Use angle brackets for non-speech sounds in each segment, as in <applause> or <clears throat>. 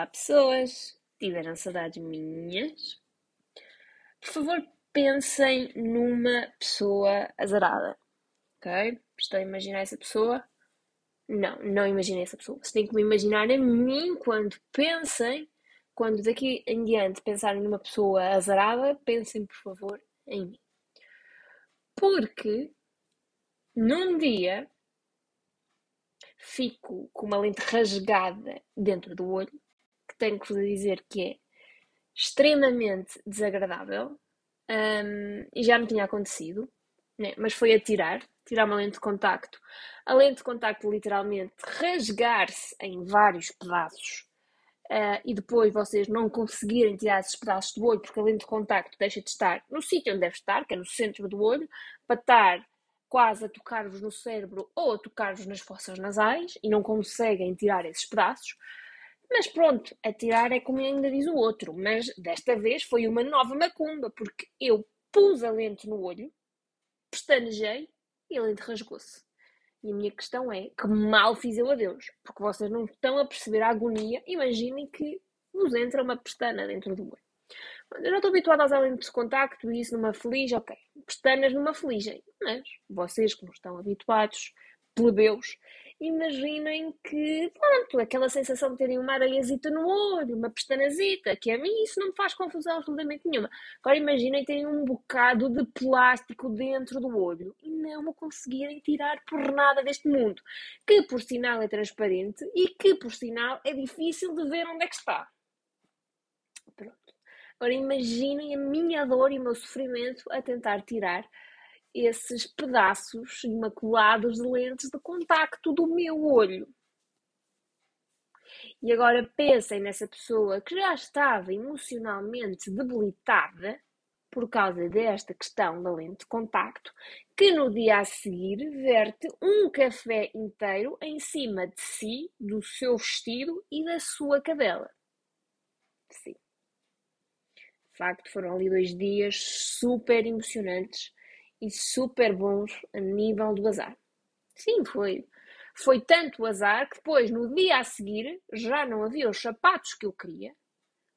Olá, pessoas. Tiveram saudades minhas? Por favor, pensem numa pessoa azarada. Ok? Estão a imaginar essa pessoa? Não, não imaginei essa pessoa. Vocês têm que me imaginar a mim quando pensem, quando daqui em diante pensarem numa pessoa azarada, pensem, por favor, em mim. Porque num dia fico com uma lente rasgada dentro do olho, tenho que vos dizer que é extremamente desagradável um, e já me tinha acontecido, né? mas foi a tirar, tirar uma lente de contacto. A lente de contacto literalmente rasgar-se em vários pedaços uh, e depois vocês não conseguirem tirar esses pedaços do olho porque a lente de contacto deixa de estar no sítio onde deve estar, que é no centro do olho, para estar quase a tocar-vos no cérebro ou a tocar-vos nas fossas nasais e não conseguem tirar esses pedaços. Mas pronto, a tirar é como ainda diz o outro, mas desta vez foi uma nova macumba, porque eu pus a lente no olho, pestanejei e a lente rasgou-se. E a minha questão é, que mal fiz eu a Deus? Porque vocês não estão a perceber a agonia. Imaginem que vos entra uma pestana dentro do olho. Eu já estou habituada às lentes de contacto e isso numa feliz, ok. Pestanas numa feliz, mas vocês que não estão habituados, plebeus, imaginem que, pronto, aquela sensação de terem uma areiazita no olho, uma pestanazita, que a mim isso não me faz confusão absolutamente nenhuma. Agora imaginem terem um bocado de plástico dentro do olho e não o conseguirem tirar por nada deste mundo, que por sinal é transparente e que por sinal é difícil de ver onde é que está. Pronto. Agora imaginem a minha dor e o meu sofrimento a tentar tirar esses pedaços imaculados de lentes de contacto do meu olho. E agora pensem nessa pessoa que já estava emocionalmente debilitada por causa desta questão da lente de contacto, que no dia a seguir verte um café inteiro em cima de si, do seu vestido e da sua cadela. Sim facto, foram ali dois dias super emocionantes e super bons a nível do azar. Sim, foi. Foi tanto azar que depois, no dia a seguir, já não havia os sapatos que eu queria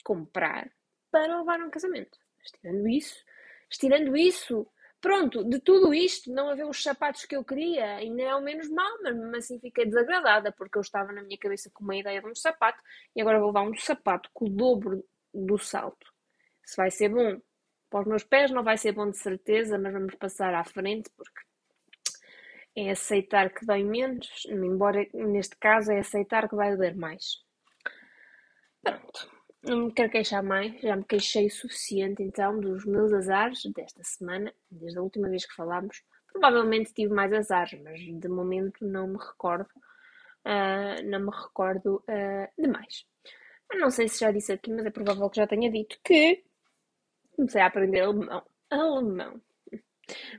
comprar para levar um casamento. Estirando isso, estirando isso, pronto, de tudo isto, não haver os sapatos que eu queria, ainda é o menos mal, mas mesmo assim fiquei desagradada, porque eu estava na minha cabeça com uma ideia de um sapato e agora vou levar um sapato com o dobro do salto se vai ser bom para os meus pés, não vai ser bom de certeza, mas vamos passar à frente porque é aceitar que dói menos, embora neste caso é aceitar que vai doer mais. Pronto, não me quero queixar mais, já me queixei o suficiente então dos meus azares desta semana, desde a última vez que falámos. Provavelmente tive mais azares, mas de momento não me recordo, uh, não me recordo uh, de mais. Não sei se já disse aqui, mas é provável que já tenha dito que Comecei a aprender alemão. Alemão.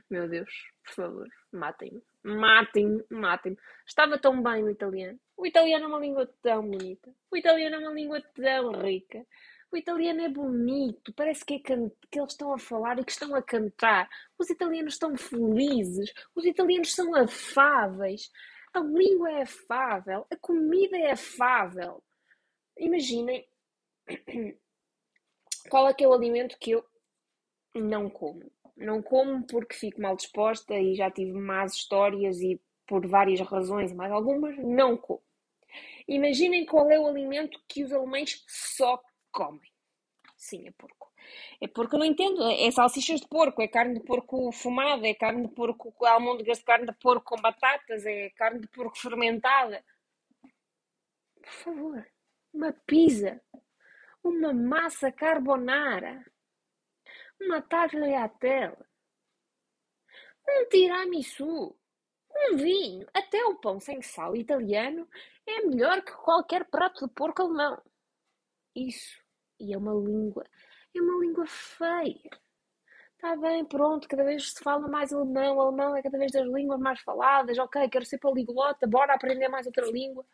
Meu Deus, por favor, matem-me. Matem-me, matem-me. Estava tão bem o italiano. O italiano é uma língua tão bonita. O italiano é uma língua tão rica. O italiano é bonito, parece que, é can... que eles estão a falar e que estão a cantar. Os italianos estão felizes, os italianos são afáveis, a língua é afável, a comida é afável. Imaginem qual é que é alimento que eu não como? Não como porque fico mal disposta e já tive más histórias e por várias razões, mais algumas, não como. Imaginem qual é o alimento que os alemães só comem. Sim, é porco. É porco, eu não entendo. É salsichas de porco, é carne de porco fumada, é carne de porco com almôndegas de carne de porco com batatas, é carne de porco fermentada. Por favor, uma pizza uma massa carbonara, uma tagliatelle, um tiramisu, um vinho, até o pão sem sal italiano é melhor que qualquer prato de porco alemão. Isso, e é uma língua, é uma língua feia. Está bem, pronto, cada vez se fala mais alemão, o alemão é cada vez das línguas mais faladas, ok, quero ser poliglota, bora aprender mais outra língua.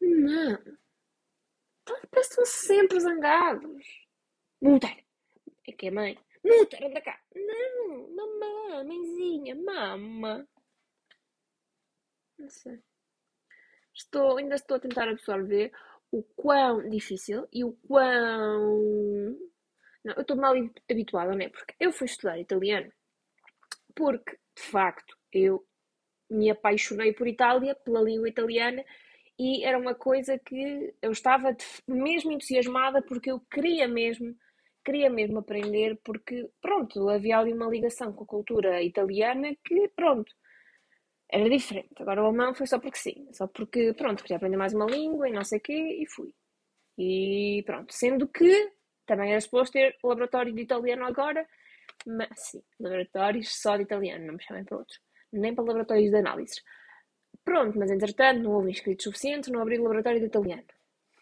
Não, Parece estão sempre zangados. Muter. É que é mãe. Muter, anda cá. Não, mamã, mãezinha, mama. Não sei. Estou, ainda estou a tentar absorver o quão difícil e o quão. Não, eu estou mal habituada, não é? Porque eu fui estudar italiano porque, de facto, eu me apaixonei por Itália, pela língua italiana, e era uma coisa que eu estava mesmo entusiasmada porque eu queria mesmo, queria mesmo aprender, porque, pronto, havia ali uma ligação com a cultura italiana que, pronto, era diferente. Agora o alemão foi só porque sim, só porque, pronto, queria aprender mais uma língua e não sei o quê, e fui. E pronto, sendo que também era suposto ter laboratório de italiano agora, mas sim, laboratórios só de italiano, não me chamem para outros, nem para laboratórios de análises. Pronto, mas entretanto não houve inscritos suficientes, não abri o laboratório de italiano.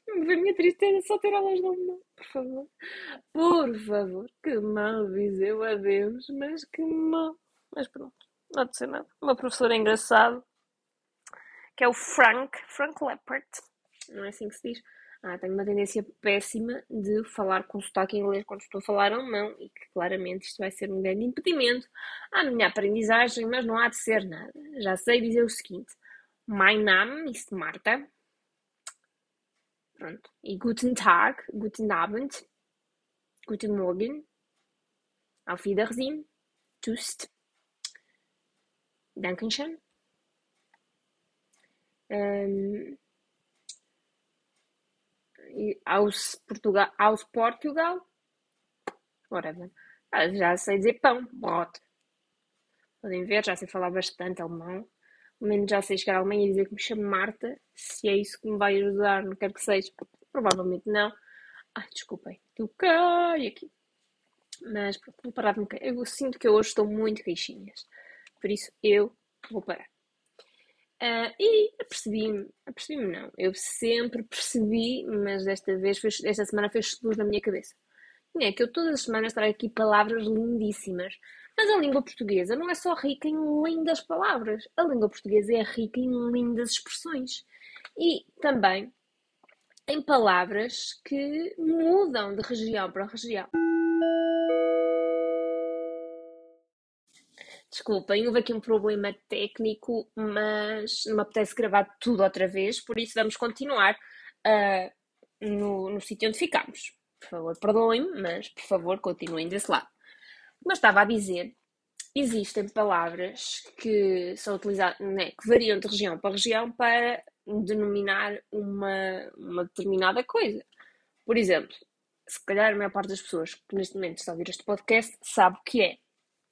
A minha tristeza só ter aulas de alemão, por favor. Por favor, que mal, Viseu, adeus, mas que mal. Mas pronto. Não de ser nada. O meu professor é engraçado, que é o Frank, Frank Leppert, não é assim que se diz? Ah, tenho uma tendência péssima de falar com sotaque inglês quando estou a falar alemão e que claramente isto vai ser um grande impedimento à minha aprendizagem, mas não há de ser nada. Já sei dizer o seguinte: Mein Name ist Marta. Pronto. E Guten Tag, Guten Abend, Guten Morgen, Auf Wiedersehen, Tschüss. Dankeschön. Um, aos Portugal, aos Portugal, whatever. Ah, já sei dizer pão, brot. Podem ver, já sei falar bastante alemão. Menos já sei chegar à Alemanha e dizer que me chamo Marta. Se é isso que me vai ajudar, não quero que seja. Provavelmente não. Ai, desculpem. Toquei aqui. Mas pronto, vou parar de me Eu sinto que eu hoje estou muito queixinhas. Por isso eu vou parar. Uh, e apercebi-me, apercebi-me não, eu sempre percebi, mas desta vez, fez, esta semana fez luz na minha cabeça. É que eu todas as semanas trago aqui palavras lindíssimas, mas a língua portuguesa não é só rica em lindas palavras, a língua portuguesa é rica em lindas expressões e também em palavras que mudam de região para região. Desculpem, houve aqui um problema técnico, mas não me apetece gravar tudo outra vez, por isso vamos continuar uh, no, no sítio onde ficámos. Por favor, perdoem-me, mas por favor continuem desse lado. Como eu estava a dizer, existem palavras que são utilizadas, né, que variam de região para região para denominar uma, uma determinada coisa. Por exemplo, se calhar a maior parte das pessoas que neste momento estão a ouvir este podcast sabe o que é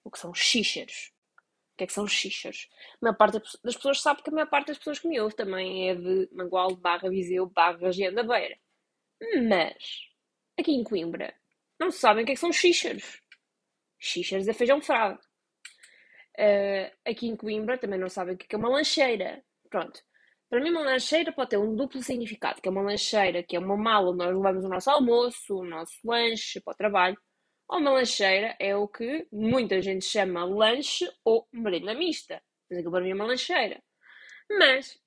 o que são xixers. O que é que são xixers? A maior parte das pessoas sabe que a maior parte das pessoas que me ouve também é de Mangual, barra Viseu, barra região da Beira. Mas, aqui em Coimbra, não sabem o que é que são xixers. Xixers é feijão frado. Uh, aqui em Coimbra também não sabem o que é uma lancheira. Pronto. Para mim, uma lancheira pode ter um duplo significado, que é uma lancheira, que é uma mala onde nós levamos o nosso almoço, o nosso lanche para o trabalho, ou uma lancheira é o que muita gente chama lanche ou merenda mista. Mas aquilo para mim é uma lancheira. Mas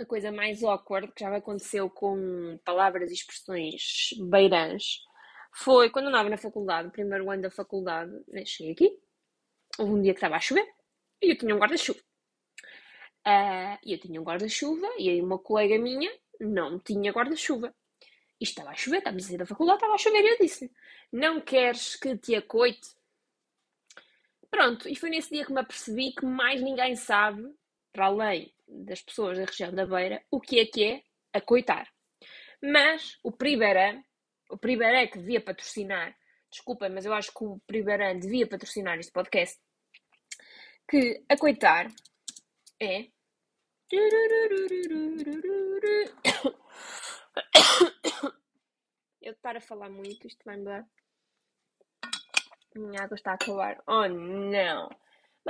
a coisa mais awkward que já me aconteceu com palavras e expressões beirãs foi quando eu andava na faculdade, no primeiro ano da faculdade, né, cheguei aqui, houve um dia que estava a chover e eu tinha um guarda-chuva. Uh, eu tinha um guarda-chuva e aí uma colega minha não tinha guarda-chuva. E estava a chover, estávamos a sair da faculdade, estava a chover e eu disse não queres que te acoite? Pronto, e foi nesse dia que me apercebi que mais ninguém sabe, para além das pessoas da região da Beira, o que é que é acoitar. Mas o Pribeirã, o Pribeirã que devia patrocinar, desculpem, mas eu acho que o Pribeirã devia patrocinar este podcast, que acoitar é <coughs> eu estar a falar muito, isto vai mudar. Minha água está a acabar. Oh não!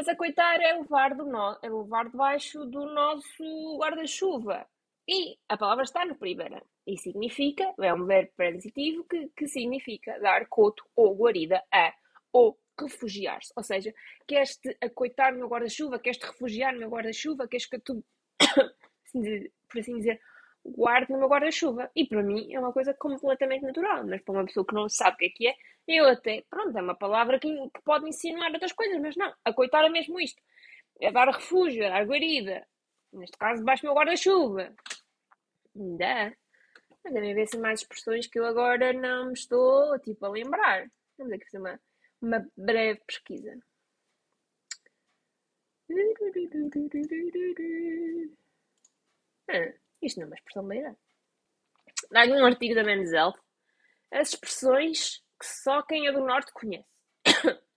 Mas a coitar é levar, do no... é levar debaixo do nosso guarda-chuva. E a palavra está no primeiro. E significa, é um verbo transitivo que, que significa dar coto ou guarida a, ou refugiar-se. Ou seja, queres-te acoitar no guarda-chuva, queres-te refugiar no guarda-chuva, queres que tu, <coughs> por assim dizer, guardo no meu guarda-chuva. E para mim é uma coisa completamente natural, mas para uma pessoa que não sabe o que é que é, eu até, pronto, é uma palavra que, que pode insinuar outras coisas, mas não, a coitar é mesmo isto. É dar refúgio, é dar guarida. Neste caso, debaixo do meu guarda-chuva. Ainda. Mas devem haver assim mais expressões que eu agora não me estou tipo, a lembrar. Vamos aqui fazer uma, uma breve pesquisa. Ah, isto não é uma expressão beira. Dá-lhe um artigo da Men's Health. As expressões que só quem é do Norte conhece. <coughs>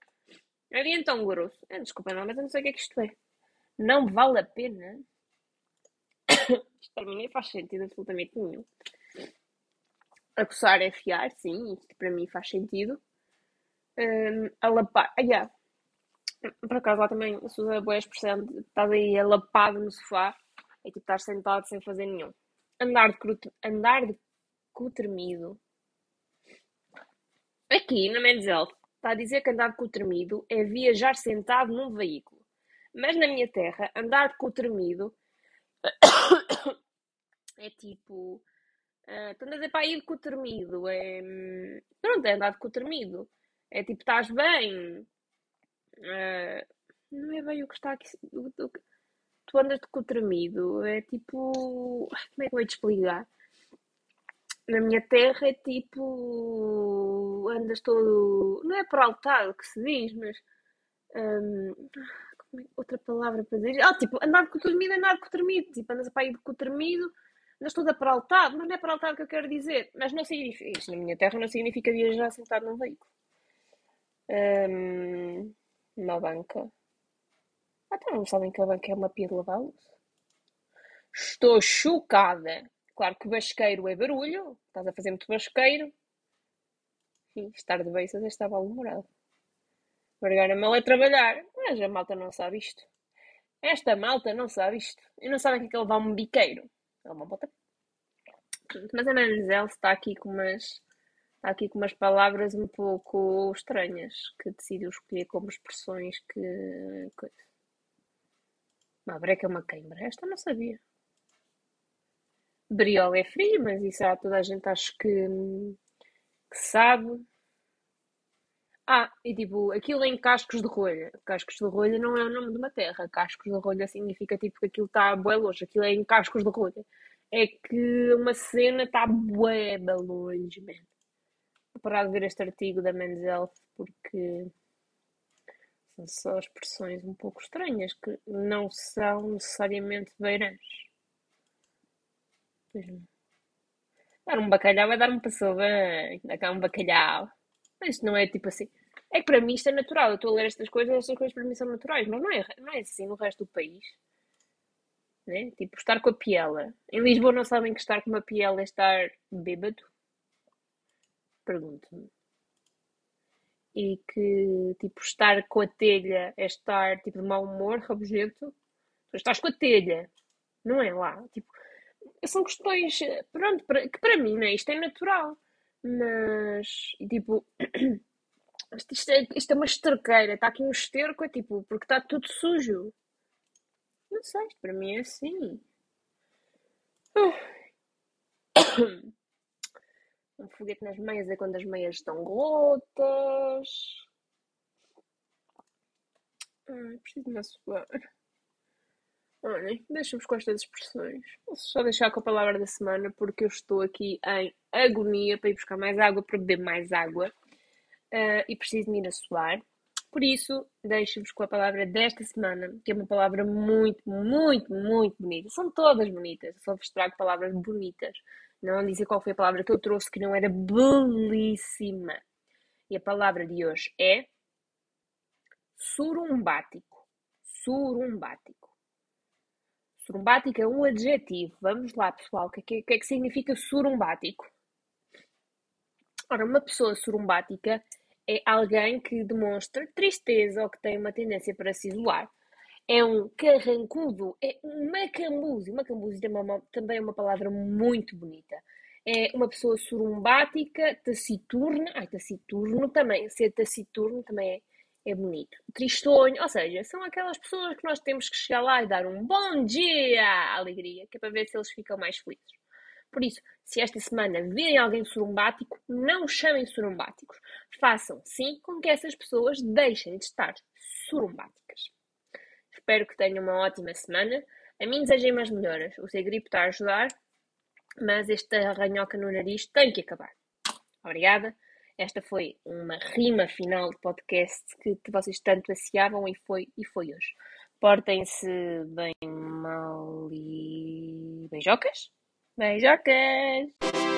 Havia então grosso. Ah, desculpa, não, mas eu não sei o que é que isto é. Não vale a pena. <coughs> Isto para mim nem faz sentido absolutamente nenhum. Acossar é fiar, sim, isto para mim faz sentido. Um, alapar. Ah, yeah. Por acaso lá também se usa a boa expressão de estás aí alapado no sofá é tipo estar sentado sem fazer nenhum. Andar de, cru, andar de cu tremido. Aqui na Men's Health está a dizer que andar de cu tremido é viajar sentado num veículo. Mas na minha terra, andar de cu tremido <coughs> é tipo. Uh, a para ir de cu tremido. É, pronto, é andar de cu tremido. É tipo, estás bem. Uh, não é bem o que está aqui. O, o, tu andas de cu. É tipo. Como é que eu vou te explicar? Na minha terra é tipo. Andas todo. Não é peraltado que se diz, mas. Um, é, outra palavra para dizer. Ah, tipo, andar de cu é andar de cu. Tipo, andas para ir de cu andas toda peraltado. Mas não é peraltado que eu quero dizer. Mas não significa. Isto na minha terra não significa viajar sentado num veículo. Um, uma banca. Até não sabem que a banca é uma pia de lavar Estou chocada. Claro que basqueiro é barulho. Estás a fazer muito basqueiro. E estar de beiças estava mal-humorado. Largar a mão é trabalhar. Mas a malta não sabe isto. Esta malta não sabe isto. E não sabem que é que levar um biqueiro. É uma bota. Mas a Manzel está aqui com umas há aqui com umas palavras um pouco estranhas que decidiu escolher como expressões que. Uma breca é uma queimbra. Esta não sabia. Briola é frio, mas isso há toda a gente acho que, que sabe. Ah, e tipo, aquilo em cascos de rolha. Cascos de rolha não é o nome de uma terra. Cascos de rolha significa tipo que aquilo está bué longe. Aquilo é em cascos de rolha. É que uma cena está bué longe, mesmo parar de ver este artigo da Men's Health porque só expressões um pouco estranhas que não são necessariamente beirãs. Dar um bacalhau é dar uma pessoa bem, dar um bacalhau. Mas não é tipo assim. É que para mim isto é natural. Eu estou a ler estas coisas, estas coisas para mim são naturais, mas não é, não é assim no resto do país. Né? Tipo, estar com a piela. Em Lisboa não sabem que estar com uma piela é estar bêbado. Pergunto-me. E que, tipo, estar com a telha é estar, tipo, de mau humor, <laughs> rabugento. Tu estás com a telha, não é lá? Tipo, são questões, pronto, que para mim, né, isto é natural. Mas, tipo, <clears throat> isto é, isto é uma esterqueira, está aqui um esterco, é tipo, porque está tudo sujo. Não sei, isto para mim é assim. <clears throat> <coughs> Um foguete nas meias é quando as meias estão rotas. Ai, preciso me assoar. Olhem, deixa-vos com estas expressões. Vou só deixar com a palavra da semana porque eu estou aqui em agonia para ir buscar mais água, para beber mais água uh, e preciso me ir assoar. Por isso, deixo-vos com a palavra desta semana, que é uma palavra muito, muito, muito bonita. São todas bonitas, só vos trago palavras bonitas não dizer qual foi a palavra que eu trouxe, que não era belíssima. E a palavra de hoje é surumbático. Surumbático. Surumbático é um adjetivo. Vamos lá, pessoal. O que, que, que é que significa surumbático? Ora, uma pessoa surumbática é alguém que demonstra tristeza ou que tem uma tendência para se isolar é um carrancudo, é um macambúzio. Macambúzio também é uma palavra muito bonita. É uma pessoa surumbática, taciturna. Ai, taciturno também. Ser taciturno também é, é bonito. Tristonho, ou seja, são aquelas pessoas que nós temos que chegar lá e dar um bom dia à alegria, que é para ver se eles ficam mais felizes. Por isso, se esta semana virem alguém surumbático, não chamem surumbáticos. Façam, sim, com que essas pessoas deixem de estar surumbáticas. Espero que tenham uma ótima semana. A mim desejem mais melhoras. O ser gripe está a ajudar. mas esta arranhoca no nariz tem que acabar. Obrigada. Esta foi uma rima final de podcast que vocês tanto ansiavam e foi, e foi hoje. Portem-se bem mal e beijocas. Beijocas!